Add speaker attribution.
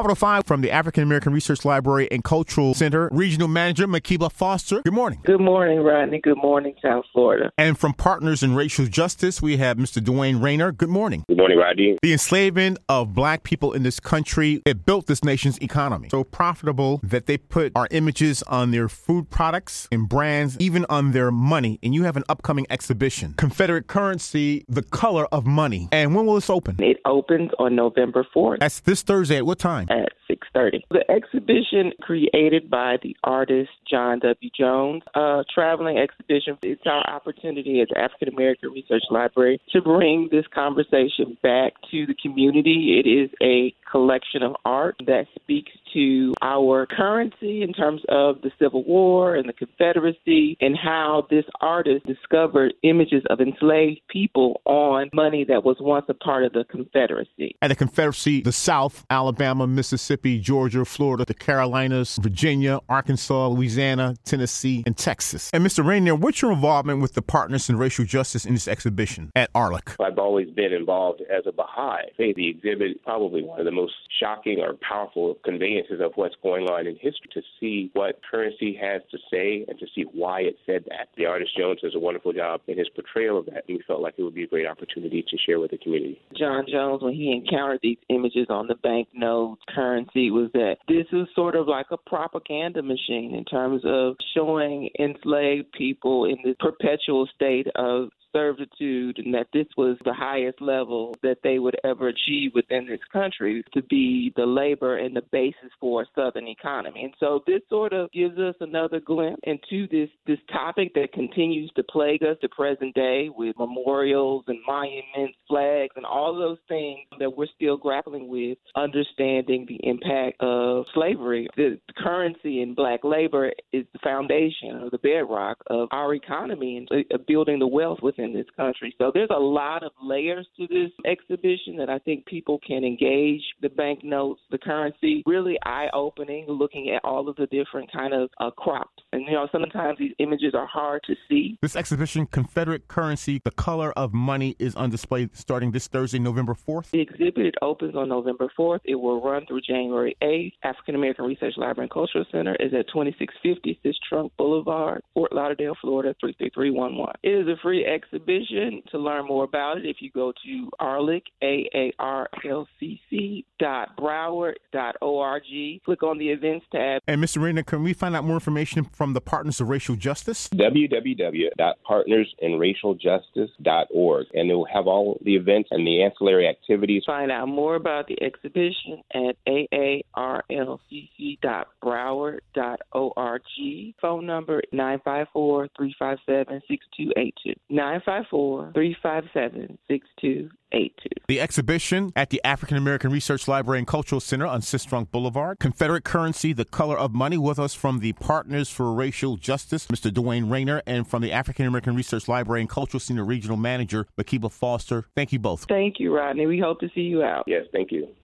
Speaker 1: 505 from the African American Research Library and Cultural Center, Regional Manager Makiba Foster. Good morning.
Speaker 2: Good morning, Rodney. Good morning, South Florida.
Speaker 1: And from Partners in Racial Justice, we have Mr. Dwayne Rayner. Good morning.
Speaker 3: Good morning, Rodney.
Speaker 1: The enslavement of black people in this country, it built this nation's economy. So profitable that they put our images on their food products and brands, even on their money. And you have an upcoming exhibition, Confederate Currency, The Color of Money. And when will this open?
Speaker 2: It opens on November 4th.
Speaker 1: That's this Thursday at what time?
Speaker 2: At 6.30. The exhibition created by the artist John W. Jones, a traveling exhibition. It's our opportunity as African American Research Library to bring this conversation back to the community. It is a collection of art that speaks to our currency in terms of the Civil War and the Confederacy and how this artist discovered images of enslaved people on money that was once a part of the Confederacy.
Speaker 1: At the Confederacy, the South, Alabama, Mississippi, Georgia, Florida, the Carolinas, Virginia, Arkansas, Louisiana, Tennessee, and Texas. And Mr. Rainier, what's your involvement with the Partners in Racial Justice in this exhibition at ARLIC?
Speaker 3: I've always been involved as a Baha'i. I think the exhibit probably one of the most shocking or powerful conveyances of what's going on in history to see what currency has to say and to see why it said that. The artist Jones does a wonderful job in his portrayal of that, and we felt like it would be a great opportunity to share with the community.
Speaker 2: John Jones, when he encountered these images on the banknotes, currency, was that this is sort of like a propaganda machine in terms of showing enslaved people in this perpetual state of servitude and that this was the highest level that they would ever achieve within this country to be the labor and the basis for a southern economy. And so this sort of gives us another glimpse into this this topic that continues to plague us to present day with memorials and monuments, flags and all those things that we're still grappling with understanding the impact of slavery. The currency in black labor is the foundation or the bedrock of our economy and uh, building the wealth within in this country. So there's a lot of layers to this exhibition that I think people can engage. The banknotes, the currency, really eye opening, looking at all of the different kind of uh, crops. And you know, sometimes these images are hard to see.
Speaker 1: This exhibition, Confederate Currency, the color of money, is on display starting this Thursday, November 4th.
Speaker 2: The exhibit opens on November 4th. It will run through January 8th. African American Research Library and Cultural Center is at 2650 Sistrunk Boulevard, Fort Lauderdale, Florida 33311. It is a free exhibition exhibition. To learn more about it, if you go to ARLIC, A-A-R-L-C-C dot Broward dot O-R-G, click on the events tab.
Speaker 1: And Mr. Rayner, can we find out more information from the Partners of Racial Justice?
Speaker 3: www.partnersinracialjustice.org. And it will have all the events and the ancillary activities.
Speaker 2: Find out more about the exhibition at AARLCC dot Broward dot O-R-G. Phone number 954 357 6282. 954 357 6282.
Speaker 1: The exhibition at the African American Research Library and Cultural Center on Sistrunk Boulevard. Confederate Currency, The Color of Money. With us from the Partners for Racial Justice, Mr. Dwayne Rayner, and from the African American Research Library and Cultural Center Regional Manager, Makiba Foster. Thank you both.
Speaker 2: Thank you, Rodney. We hope to see you out.
Speaker 3: Yes, thank you.